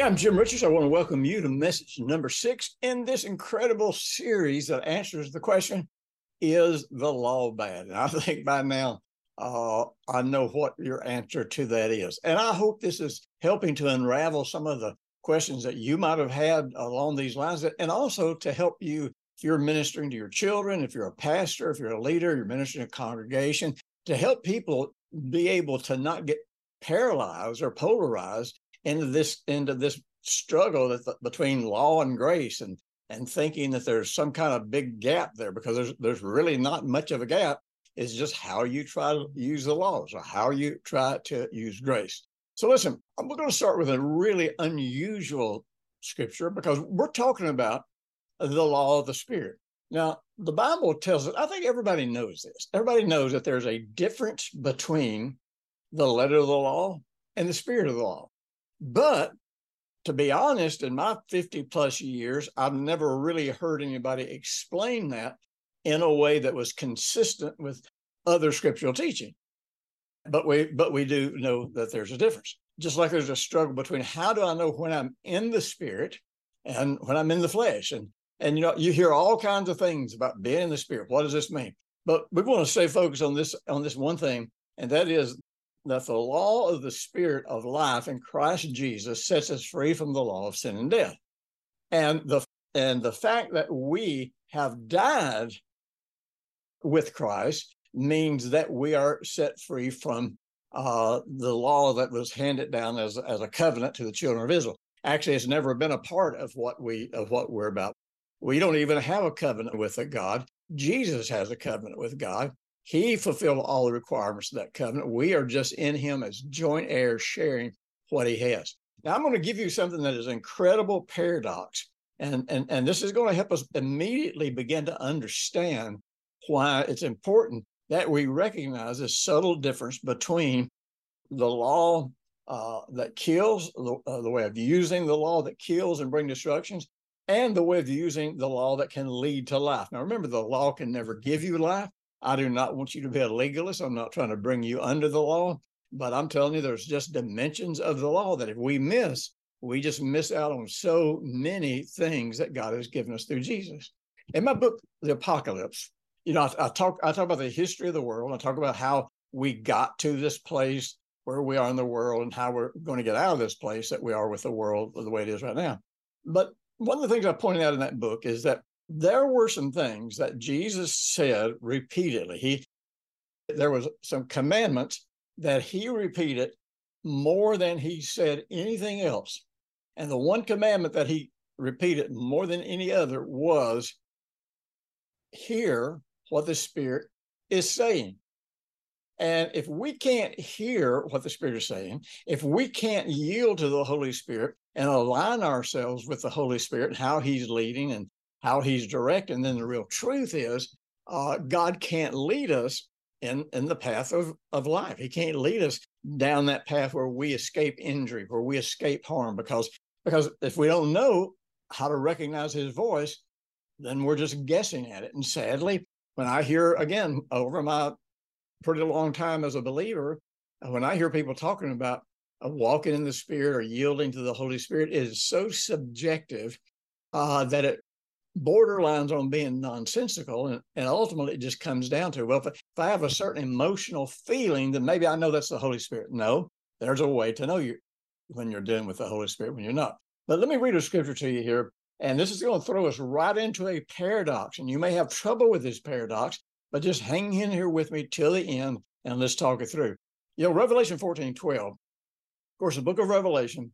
Hey, I'm Jim Richards. I want to welcome you to message number six in this incredible series that answers the question Is the law bad? And I think by now uh, I know what your answer to that is. And I hope this is helping to unravel some of the questions that you might have had along these lines, and also to help you if you're ministering to your children, if you're a pastor, if you're a leader, you're ministering to a congregation, to help people be able to not get paralyzed or polarized into this into this struggle that, between law and grace and and thinking that there's some kind of big gap there because there's there's really not much of a gap. It's just how you try to use the laws or how you try to use grace. So listen we're going to start with a really unusual scripture because we're talking about the law of the spirit. Now the bible tells us i think everybody knows this. Everybody knows that there's a difference between the letter of the law and the spirit of the law but to be honest, in my 50 plus years, I've never really heard anybody explain that in a way that was consistent with other scriptural teaching. But we but we do know that there's a difference. Just like there's a struggle between how do I know when I'm in the spirit and when I'm in the flesh. And and you know, you hear all kinds of things about being in the spirit. What does this mean? But we want to stay focused on this on this one thing, and that is that the law of the spirit of life in Christ Jesus sets us free from the law of sin and death. And the and the fact that we have died with Christ means that we are set free from uh, the law that was handed down as, as a covenant to the children of Israel. Actually, it's never been a part of what we of what we're about. We don't even have a covenant with a God. Jesus has a covenant with God. He fulfilled all the requirements of that covenant. We are just in him as joint heirs, sharing what he has. Now, I'm going to give you something that is incredible paradox. And, and, and this is going to help us immediately begin to understand why it's important that we recognize this subtle difference between the law uh, that kills, the, uh, the way of using the law that kills and bring destructions, and the way of using the law that can lead to life. Now, remember, the law can never give you life, I do not want you to be a legalist. I'm not trying to bring you under the law, but I'm telling you, there's just dimensions of the law that if we miss, we just miss out on so many things that God has given us through Jesus. In my book, The Apocalypse, you know, I, I talk I talk about the history of the world. I talk about how we got to this place where we are in the world and how we're going to get out of this place that we are with the world the way it is right now. But one of the things I pointed out in that book is that there were some things that Jesus said repeatedly. He there was some commandments that he repeated more than he said anything else. And the one commandment that he repeated more than any other was hear what the Spirit is saying. And if we can't hear what the Spirit is saying, if we can't yield to the Holy Spirit and align ourselves with the Holy Spirit, how He's leading and how he's directing, then the real truth is uh, God can't lead us in, in the path of, of life. He can't lead us down that path where we escape injury, where we escape harm, because because if we don't know how to recognize his voice, then we're just guessing at it. And sadly, when I hear again over my pretty long time as a believer, when I hear people talking about uh, walking in the Spirit or yielding to the Holy Spirit, it is so subjective uh, that it borderlines on being nonsensical and, and ultimately it just comes down to well if, if i have a certain emotional feeling then maybe i know that's the holy spirit. No there's a way to know you when you're dealing with the holy spirit when you're not. But let me read a scripture to you here and this is going to throw us right into a paradox and you may have trouble with this paradox but just hang in here with me till the end and let's talk it through. You know revelation 14 12 of course the book of revelation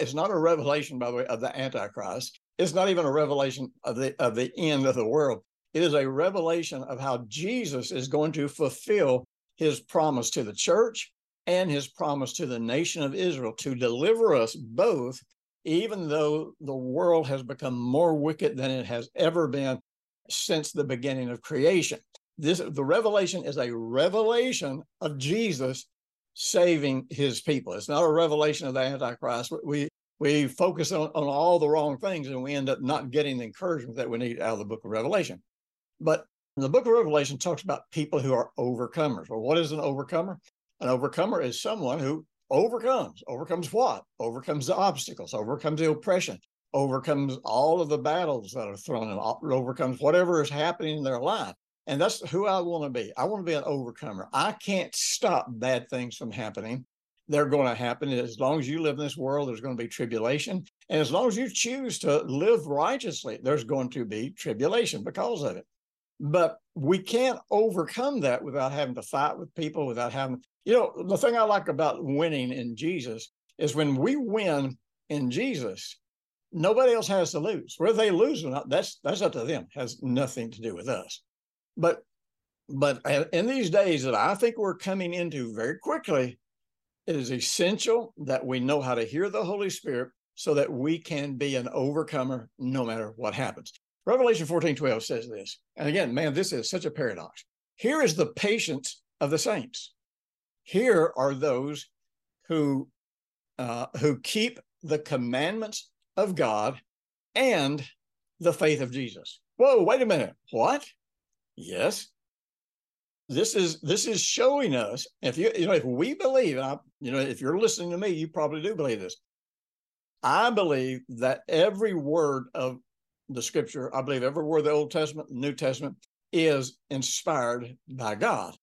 it's not a revelation by the way of the antichrist it's not even a revelation of the of the end of the world. It is a revelation of how Jesus is going to fulfill his promise to the church and his promise to the nation of Israel to deliver us both even though the world has become more wicked than it has ever been since the beginning of creation. This the revelation is a revelation of Jesus saving his people. It's not a revelation of the Antichrist. We we focus on, on all the wrong things and we end up not getting the encouragement that we need out of the book of Revelation. But the book of Revelation talks about people who are overcomers. Well, what is an overcomer? An overcomer is someone who overcomes. Overcomes what? Overcomes the obstacles, overcomes the oppression, overcomes all of the battles that are thrown overcomes whatever is happening in their life. And that's who I want to be. I want to be an overcomer. I can't stop bad things from happening. They're going to happen. As long as you live in this world, there's going to be tribulation. And as long as you choose to live righteously, there's going to be tribulation because of it. But we can't overcome that without having to fight with people, without having, you know, the thing I like about winning in Jesus is when we win in Jesus, nobody else has to lose. Whether they lose or not, that's that's up to them. Has nothing to do with us. But but uh, in these days that I think we're coming into very quickly, it is essential that we know how to hear the Holy Spirit so that we can be an overcomer no matter what happens. Revelation 14 12 says this. And again, man, this is such a paradox. Here is the patience of the saints. Here are those who uh, who keep the commandments of God and the faith of Jesus. Whoa, wait a minute. What? Yes. This is this is showing us if you you know if we believe I you know if you're listening to me you probably do believe this. I believe that every word of the scripture, I believe every word of the Old Testament, New Testament is inspired by God.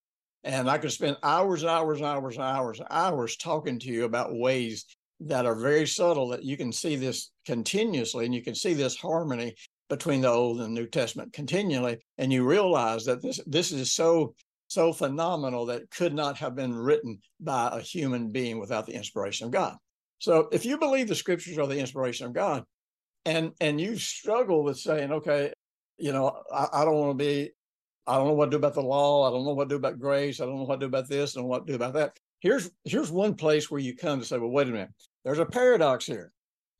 And I could spend hours and hours and hours and hours and hours talking to you about ways that are very subtle that you can see this continuously and you can see this harmony between the Old and New Testament continually, and you realize that this this is so so phenomenal that it could not have been written by a human being without the inspiration of God. So, if you believe the Scriptures are the inspiration of God, and and you struggle with saying, okay, you know, I, I don't want to be, I don't know what to do about the law, I don't know what to do about grace, I don't know what to do about this, and what to do about that. Here's here's one place where you come to say, well, wait a minute, there's a paradox here.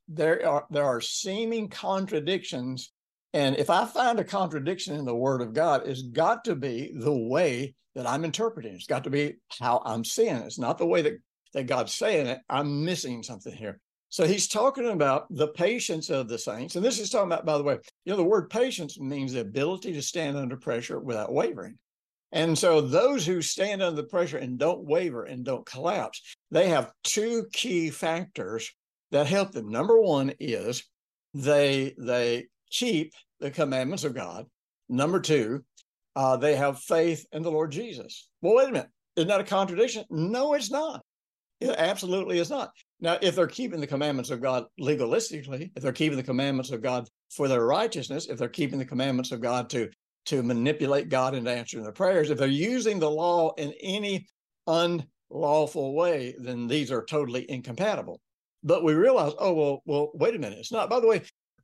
There are there are seeming contradictions and if I find a contradiction in the word of God, it's got to be the way that I'm interpreting. It's got to be how I'm seeing it. It's not the way that, that God's saying it. I'm missing something here. So he's talking about the patience of the saints. And this is talking about, by the way, you know, the word patience means the ability to stand under pressure without wavering. And so those who stand under the pressure and don't waver and don't collapse, they have two key factors that help them. Number one is they they keep the commandments of God. Number two, uh, they have faith in the Lord Jesus. Well, wait a minute. Isn't that a contradiction? No, it's not. It absolutely is not. Now, if they're keeping the commandments of God legalistically, if they're keeping the commandments of God for their righteousness, if they're keeping the commandments of God to to manipulate God into answering their prayers, if they're using the law in any unlawful way, then these are totally incompatible. But we realize, oh well, well, wait a minute. It's not. By the way,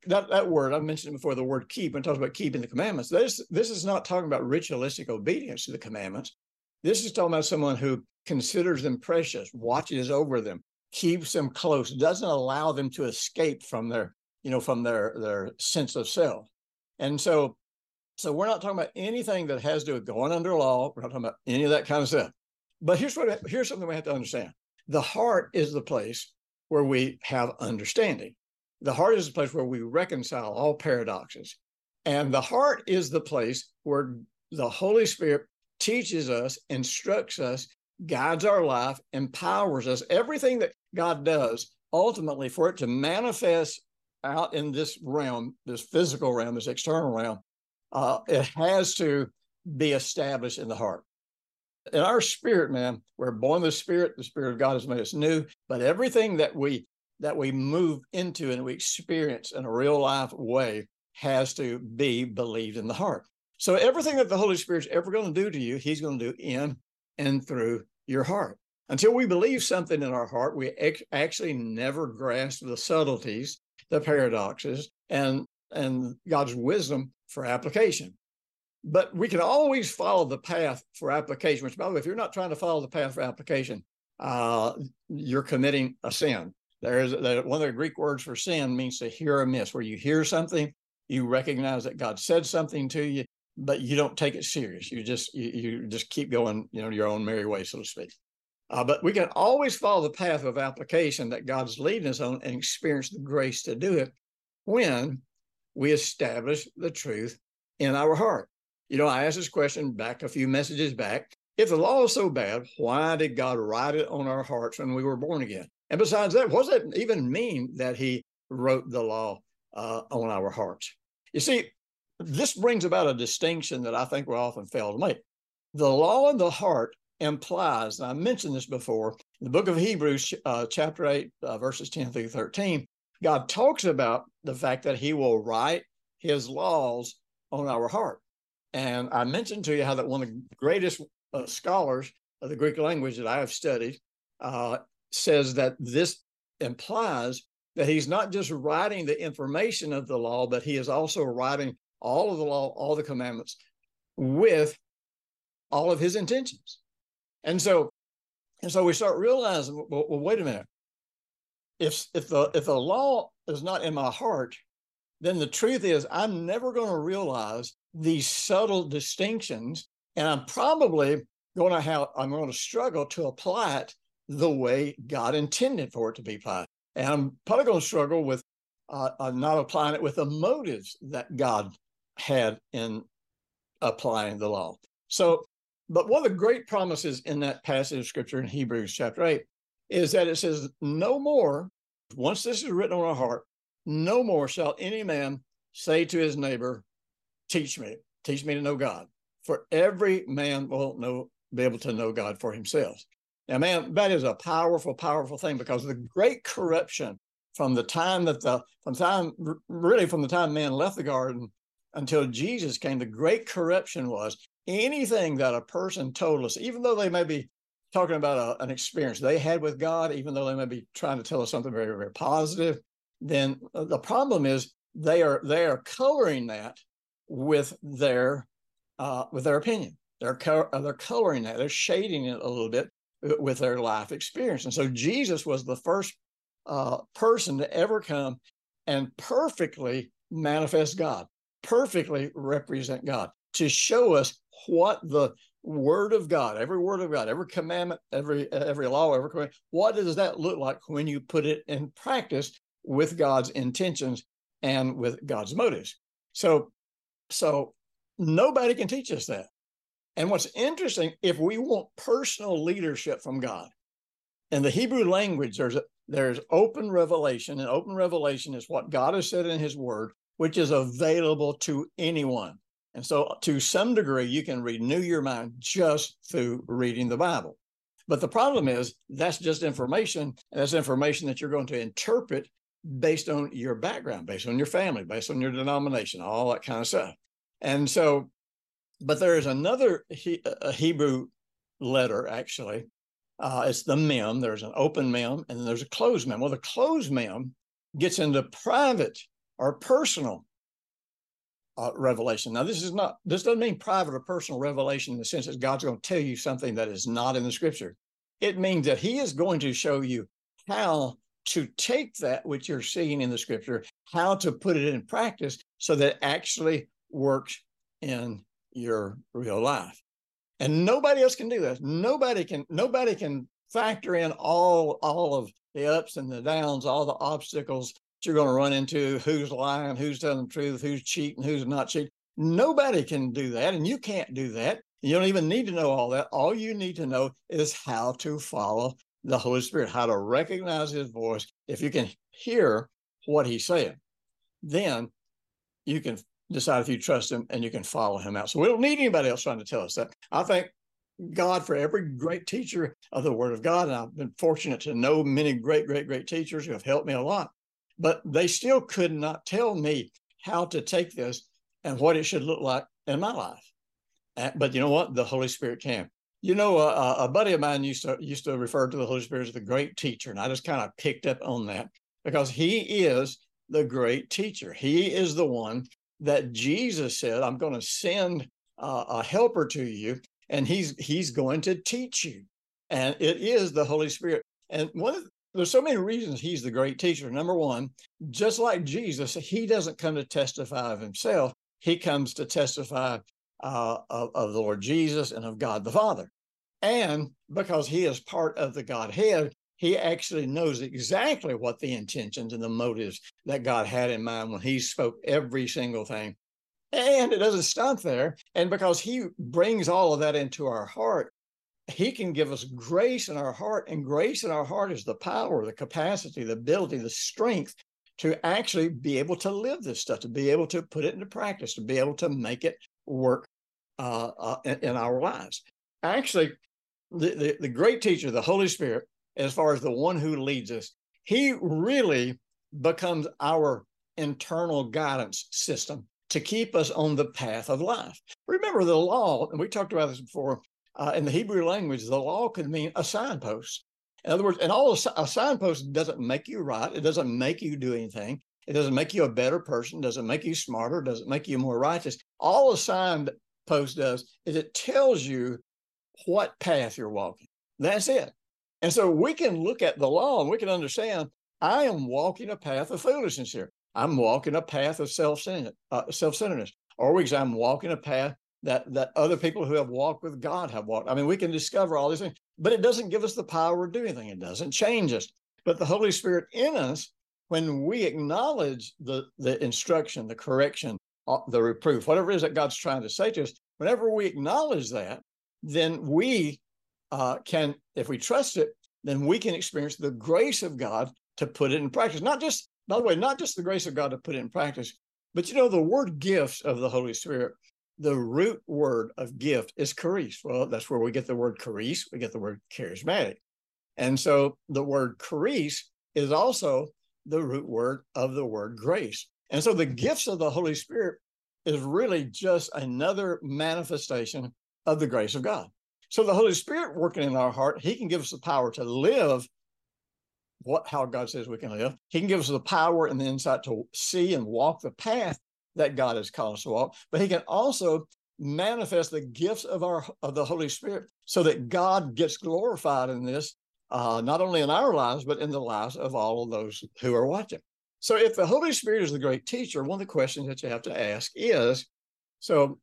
that, that word I mentioned before, the word keep, and talks about keeping the commandments. This this is not talking about ritualistic obedience to the commandments. This is talking about someone who considers them precious, watches over them, keeps them close, doesn't allow them to escape from their, you know, from their their sense of self. And so, so we're not talking about anything that has to do with going under law. We're not talking about any of that kind of stuff. But here's what here's something we have to understand: the heart is the place where we have understanding. The heart is the place where we reconcile all paradoxes. And the heart is the place where the Holy Spirit teaches us, instructs us, guides our life, empowers us. Everything that God does, ultimately, for it to manifest out in this realm, this physical realm, this external realm, uh, it has to be established in the heart. In our spirit, man, we're born the Spirit. The Spirit of God has made us new. But everything that we that we move into and we experience in a real life way has to be believed in the heart. So everything that the Holy Spirit's ever going to do to you, he's going to do in and through your heart. Until we believe something in our heart, we ex- actually never grasp the subtleties, the paradoxes, and and God's wisdom for application. But we can always follow the path for application. Which, by the way, if you're not trying to follow the path for application, uh, you're committing a sin There's one of the Greek words for sin means to hear amiss, where you hear something, you recognize that God said something to you, but you don't take it serious. You just you, you just keep going, you know, your own merry way, so to speak. Uh, but we can always follow the path of application that God's leading us on and experience the grace to do it when we establish the truth in our heart. You know, I asked this question back a few messages back. If the law is so bad, why did God write it on our hearts when we were born again? And besides that, what does that even mean that He wrote the law uh, on our hearts? You see, this brings about a distinction that I think we often fail to make. The law in the heart implies, and I mentioned this before, in the book of Hebrews, uh, chapter 8, uh, verses 10 through 13, God talks about the fact that He will write His laws on our heart. And I mentioned to you how that one of the greatest uh, scholars of the Greek language that I have studied uh, says that this implies that he's not just writing the information of the law, but he is also writing all of the law, all the commandments with all of his intentions. And so, and so we start realizing, well, well wait a minute. If if the if the law is not in my heart, then the truth is I'm never going to realize these subtle distinctions, and I'm probably going to have I'm going to struggle to apply it the way God intended for it to be applied. And I'm probably going to struggle with uh, uh, not applying it with the motives that God had in applying the law. So, but one of the great promises in that passage of scripture in Hebrews chapter 8 is that it says, No more, once this is written on our heart, no more shall any man say to his neighbor, Teach me, teach me to know God. For every man will know, be able to know God for himself. Now, man, that is a powerful, powerful thing because the great corruption from the time that the from time really from the time man left the garden until Jesus came, the great corruption was anything that a person told us, even though they may be talking about a, an experience they had with God, even though they may be trying to tell us something very, very positive, then uh, the problem is they are they are coloring that with their uh, with their opinion. They're co- they're coloring that. They're shading it a little bit with their life experience. And so Jesus was the first uh, person to ever come and perfectly manifest God, perfectly represent God, to show us what the word of God, every word of God, every commandment, every every law, every commandment, what does that look like when you put it in practice with God's intentions and with God's motives? So, so nobody can teach us that. And what's interesting, if we want personal leadership from God, in the Hebrew language, there's a, there's open revelation, and open revelation is what God has said in His Word, which is available to anyone. And so, to some degree, you can renew your mind just through reading the Bible. But the problem is that's just information. That's information that you're going to interpret based on your background, based on your family, based on your denomination, all that kind of stuff. And so but there is another he, Hebrew letter, actually. Uh, it's the mem. There's an open mem and then there's a closed mem. Well, the closed mem gets into private or personal uh, revelation. Now, this is not, this doesn't mean private or personal revelation in the sense that God's going to tell you something that is not in the scripture. It means that He is going to show you how to take that which you're seeing in the scripture, how to put it in practice so that it actually works in your real life. And nobody else can do this. Nobody can nobody can factor in all all of the ups and the downs, all the obstacles you're going to run into, who's lying, who's telling the truth, who's cheating, who's not cheating. Nobody can do that, and you can't do that. You don't even need to know all that. All you need to know is how to follow the Holy Spirit, how to recognize his voice. If you can hear what he's saying, then you can decide if you trust him and you can follow him out. So we don't need anybody else trying to tell us that. I thank God for every great teacher of the Word of God. And I've been fortunate to know many great, great, great teachers who have helped me a lot. But they still could not tell me how to take this and what it should look like in my life. But you know what? The Holy Spirit can. You know, a, a buddy of mine used to used to refer to the Holy Spirit as the great teacher, and I just kind of picked up on that because he is the great teacher. He is the one that Jesus said, I'm going to send uh, a helper to you and he's he's going to teach you. And it is the Holy Spirit. And one of there's so many reasons he's the great teacher. Number one, just like Jesus, he doesn't come to testify of himself. He comes to testify uh, of, of the Lord Jesus and of God the Father. And because he is part of the Godhead, he actually knows exactly what the intentions and the motives that God had in mind when he spoke every single thing. And it doesn't stop there. And because he brings all of that into our heart, he can give us grace in our heart. And grace in our heart is the power, the capacity, the ability, the strength to actually be able to live this stuff, to be able to put it into practice, to be able to make it work uh, uh, in, our lives. Actually, the, the, the great teacher, the Holy Spirit, as far as the one who leads us, he really becomes our internal guidance system to keep us on the path of life. Remember the law, and we talked about this before. Uh, in the Hebrew language, the law could mean a signpost. In other words, and all a signpost doesn't make you right. It doesn't make you do anything. It doesn't make you a better person. Doesn't make you smarter. Doesn't make you more righteous. All a signpost does is it tells you what path you're walking. That's it. And so we can look at the law and we can understand I am walking a path of foolishness here. I'm walking a path of self-centeredness, uh, self-centeredness. or say I'm walking a path that that other people who have walked with God have walked. I mean, we can discover all these things, but it doesn't give us the power to do anything. It doesn't change us. But the Holy Spirit in us, when we acknowledge the the instruction, the correction, uh, the reproof, whatever it is that God's trying to say to us, whenever we acknowledge that, then we uh, can, if we trust it, then we can experience the grace of God to put it in practice. Not just, by the way, not just the grace of God to put it in practice, but you know, the word gifts of the Holy Spirit, the root word of gift is charis. Well, that's where we get the word charis, we get the word charismatic. And so the word charis is also the root word of the word grace. And so the gifts of the Holy Spirit is really just another manifestation of the grace of God. So the Holy Spirit working in our heart, He can give us the power to live what how God says we can live. He can give us the power and the insight to see and walk the path that God has called us to walk. But He can also manifest the gifts of our of the Holy Spirit so that God gets glorified in this, uh, not only in our lives but in the lives of all of those who are watching. So if the Holy Spirit is the great teacher, one of the questions that you have to ask is, so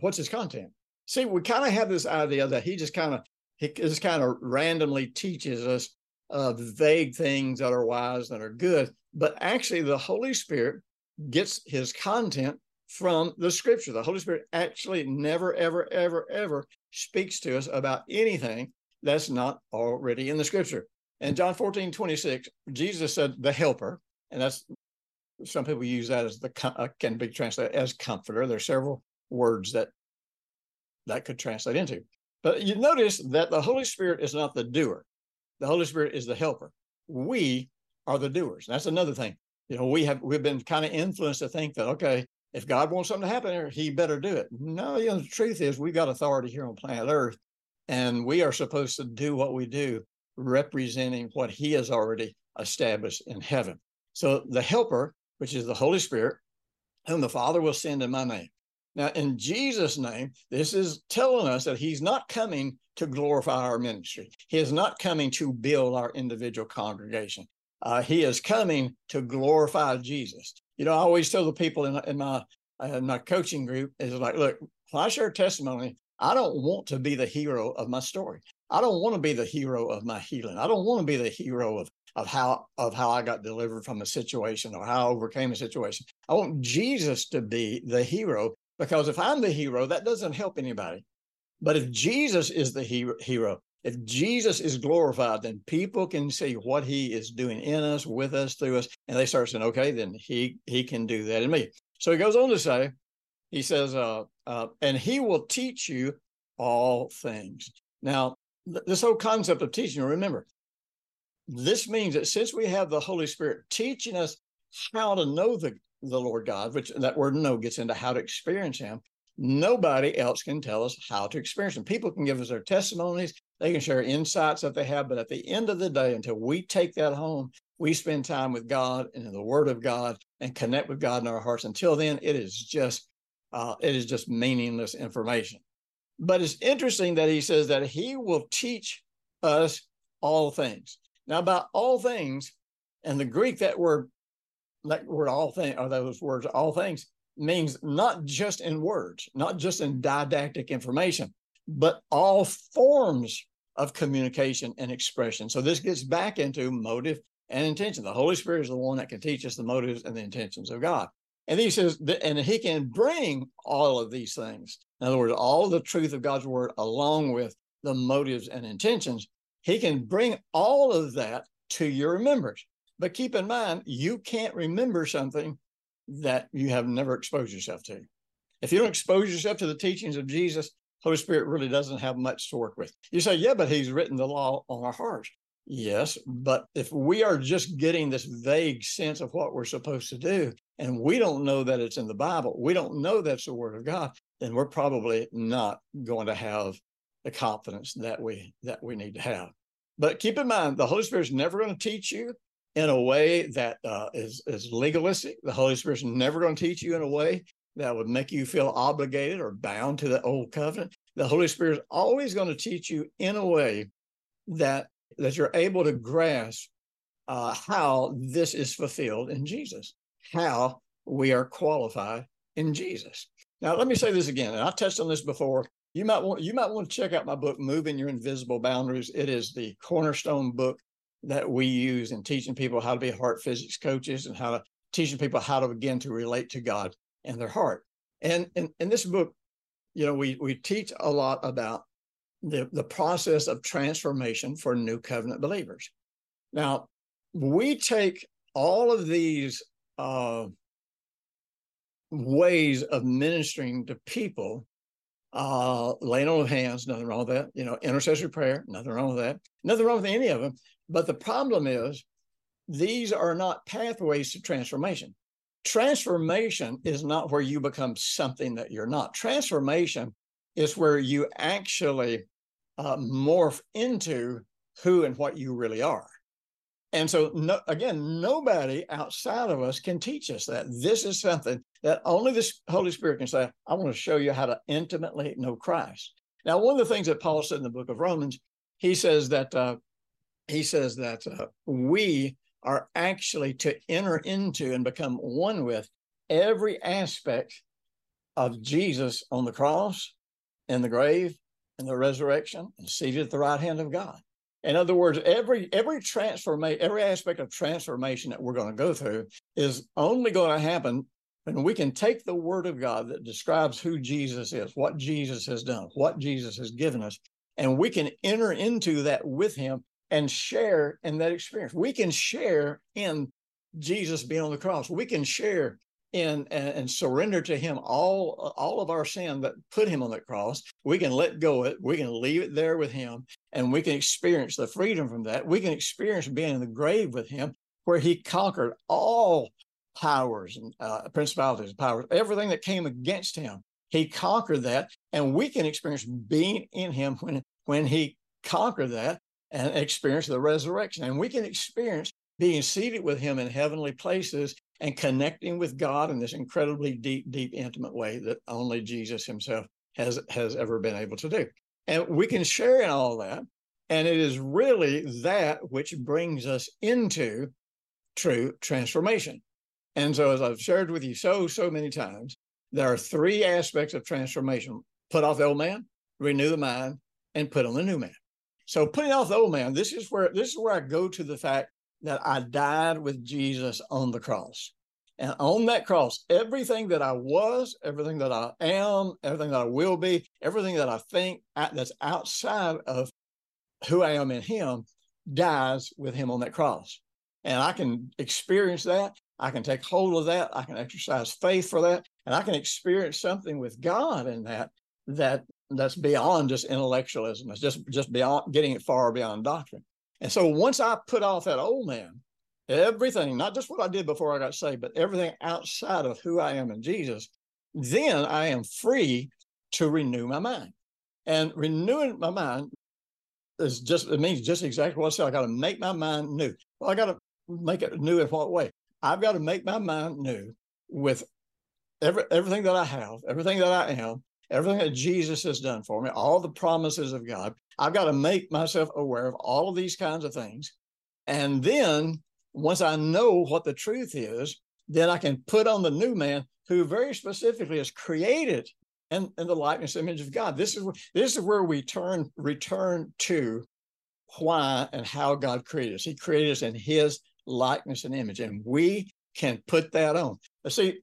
what's his content? See, we kind of have this idea that he just kind of he just kind of randomly teaches us vague things that are wise that are good, but actually the Holy Spirit gets his content from the Scripture. The Holy Spirit actually never, ever, ever, ever speaks to us about anything that's not already in the Scripture. In John 14, 26, Jesus said, the helper, and that's some people use that as the uh, can be translated as comforter. There's several words that that could translate into. But you notice that the Holy Spirit is not the doer. The Holy Spirit is the helper. We are the doers. That's another thing. You know, we have we've been kind of influenced to think that okay, if God wants something to happen here, He better do it. No, you know, the truth is we've got authority here on planet Earth, and we are supposed to do what we do, representing what He has already established in heaven. So the helper, which is the Holy Spirit, whom the Father will send in my name. Now, in Jesus' name, this is telling us that he's not coming to glorify our ministry. He is not coming to build our individual congregation. Uh, he is coming to glorify Jesus. You know, I always tell the people in, in my in my coaching group is like, look, when I share testimony, I don't want to be the hero of my story. I don't want to be the hero of my healing. I don't want to be the hero of of how of how I got delivered from a situation or how I overcame a situation. I want Jesus to be the hero because if I'm the hero, that doesn't help anybody. But if Jesus is the hero, if Jesus is glorified, then people can see what he is doing in us, with us, through us, and they start saying, okay, then he he can do that in me. So he goes on to say, he says, uh, uh, and he will teach you all things. Now, th- this whole concept of teaching, remember, this means that since we have the Holy Spirit teaching us how to know the the Lord God, which that word know gets into how to experience Him. Nobody else can tell us how to experience Him. People can give us their testimonies, they can share insights that they have, but at the end of the day, until we take that home, we spend time with God and in the Word of God and connect with God in our hearts. Until then, it is just uh, it is just meaningless information. But it's interesting that He says that He will teach us all things. Now, about all things, and the Greek, that word, that word all things, or those words, all things, means not just in words, not just in didactic information, but all forms of communication and expression. So this gets back into motive and intention. The Holy Spirit is the one that can teach us the motives and the intentions of God. And he says, and he can bring all of these things. In other words, all the truth of God's word along with the motives and intentions. He can bring all of that to your remembrance. But keep in mind, you can't remember something that you have never exposed yourself to. If you don't expose yourself to the teachings of Jesus, Holy Spirit really doesn't have much to work with. You say, yeah, but He's written the law on our hearts. Yes, but if we are just getting this vague sense of what we're supposed to do, and we don't know that it's in the Bible, we don't know that's the Word of God, then we're probably not going to have the confidence that we that we need to have. But keep in mind, the Holy Spirit is never going to teach you in a way that uh, is is legalistic. The Holy Spirit is never going to teach you in a way that would make you feel obligated or bound to the old covenant. The Holy Spirit is always going to teach you in a way that that you're able to grasp uh, how this is fulfilled in Jesus, how we are qualified in Jesus. Now, let me say this again, and I've touched on this before. You might want you might want to check out my book, Moving Your Invisible Boundaries. It is the cornerstone book that we use in teaching people how to be heart physics coaches and how to teaching people how to begin to relate to God and their heart. And in, in this book, you know, we we teach a lot about the, the process of transformation for new covenant believers. Now, we take all of these uh, ways of ministering to people, uh, laying on of hands, nothing wrong with that. You know, intercessory prayer, nothing wrong with that. Nothing wrong with any of them. But the problem is, these are not pathways to transformation. Transformation is not where you become something that you're not. Transformation is where you actually uh, morph into who and what you really are. And so, no, again, nobody outside of us can teach us that. This is something that only the Holy Spirit can say, I want to show you how to intimately know Christ. Now, one of the things that Paul said in the book of Romans, he says that uh, he says that uh, we are actually to enter into and become one with every aspect of Jesus on the cross, in the grave, in the resurrection, and seated at the right hand of God. In other words, every every transformation, every aspect of transformation that we're going to go through is only going to happen when we can take the word of God that describes who Jesus is, what Jesus has done, what Jesus has given us, and we can enter into that with him and share in that experience. We can share in Jesus being on the cross. We can share in and, and, surrender to him all all of our sin that put him on that cross. We can let go of it. We can leave it there with him and we can experience the freedom from that. We can experience being in the grave with him where he conquered all powers and uh, principalities powers everything that came against him. He conquered that and we can experience being in him when when he conquered that and experience the resurrection. And we can experience being seated with him in heavenly places and connecting with God in this incredibly deep, deep, intimate way that only Jesus himself has has ever been able to do. And we can share in all that. And it is really that which brings us into true transformation. And so, as I've shared with you so, so many times, there are three aspects of transformation put off the old man, renew the mind, and put on the new man. So, putting off the old man, this is where this is where I go to the fact that I died with Jesus on the cross. And on that cross, everything that I was, everything that I am, everything that I will be, everything that I think that's outside of who I am in Him dies with Him on that cross. And I can experience that. I can take hold of that. I can exercise faith for that. And I can experience something with God in that that that's beyond just intellectualism. It's just just beyond getting it far beyond doctrine. And so once I put off that old man, everything, not just what I did before I got saved, but everything outside of who I am in Jesus, then I am free to renew my mind. And renewing my mind is just, it means just exactly what I said. I got to make my mind new. Well, I got to make it new in what way? I've got to make my mind new with every, everything that I have, everything that I am, everything that Jesus has done for me, all the promises of God. I've got to make myself aware of all of these kinds of things. And then once I know what the truth is, then I can put on the new man who very specifically is created in, in the likeness and image of God. This is this is where we turn return to why and how God created us. He created us in his likeness and image. And we can put that on. See,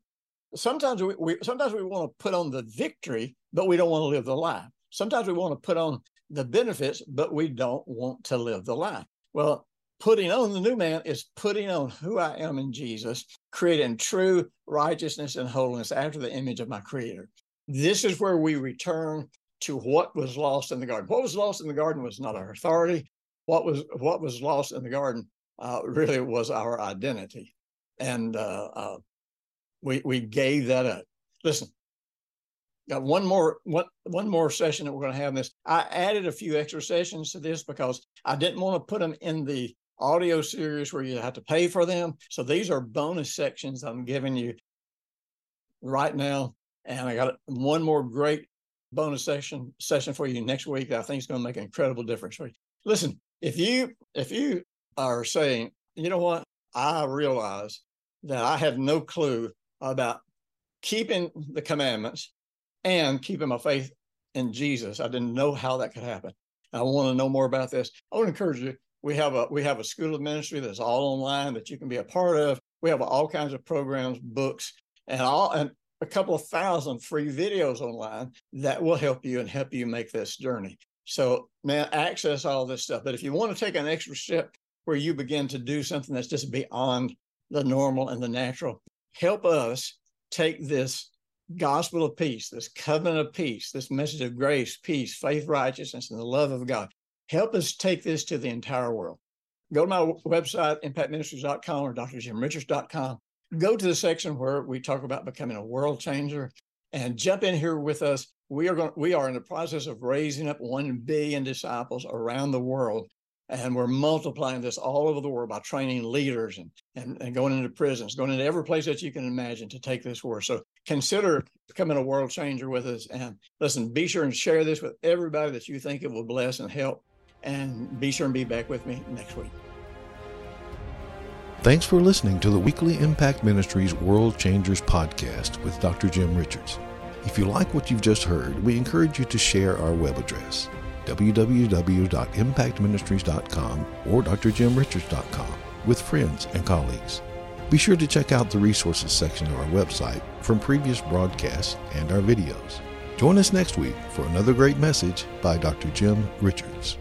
sometimes we, we sometimes we want to put on the victory, but we don't want to live the life. Sometimes we want to put on the benefits, but we don't want to live the life. Well, putting on the new man is putting on who I am in Jesus, creating true righteousness and holiness after the image of my creator. This is where we return to what was lost in the garden. What was lost in the garden was not our authority. What was what was lost in the garden uh, really was our identity, and uh, uh, we we gave that up. Listen, got one more one one more session that we're going to have this. I added a few extra sessions to this because I didn't want to put them in the audio series where you have to pay for them. So these are bonus sections I'm giving you right now, and I got one more great bonus session session for you next week that I think is going to make an incredible difference for you. Listen, if you if you are saying, you know what, I realize that I have no clue about keeping the commandments and keeping my faith in Jesus. I didn't know how that could happen. I want to know more about this. I would encourage you. We have a we have a school of ministry that's all online that you can be a part of. We have all kinds of programs, books, and all and a couple of thousand free videos online that will help you and help you make this journey. So, man, access all this stuff. But if you want to take an extra step where you begin to do something that's just beyond the normal and the natural, help us take this gospel of peace, this covenant of peace, this message of grace, peace, faith, righteousness, and the love of God. Help us take this to the entire world. Go to my website, impactministries.com or drjimrichards.com. Go to the section where we talk about becoming a world changer and jump in here with us. We are going we are in the process of raising up 1 billion disciples around the world and we're multiplying this all over the world by training leaders and, and, and going into prisons, going into every place that you can imagine to take this word. So consider becoming a world changer with us. And listen, be sure and share this with everybody that you think it will bless and help. And be sure and be back with me next week. Thanks for listening to the weekly Impact Ministries World Changers podcast with Dr. Jim Richards. If you like what you've just heard, we encourage you to share our web address, www.impactministries.com or drjimrichards.com, with friends and colleagues. Be sure to check out the resources section of our website from previous broadcasts and our videos. Join us next week for another great message by Dr. Jim Richards.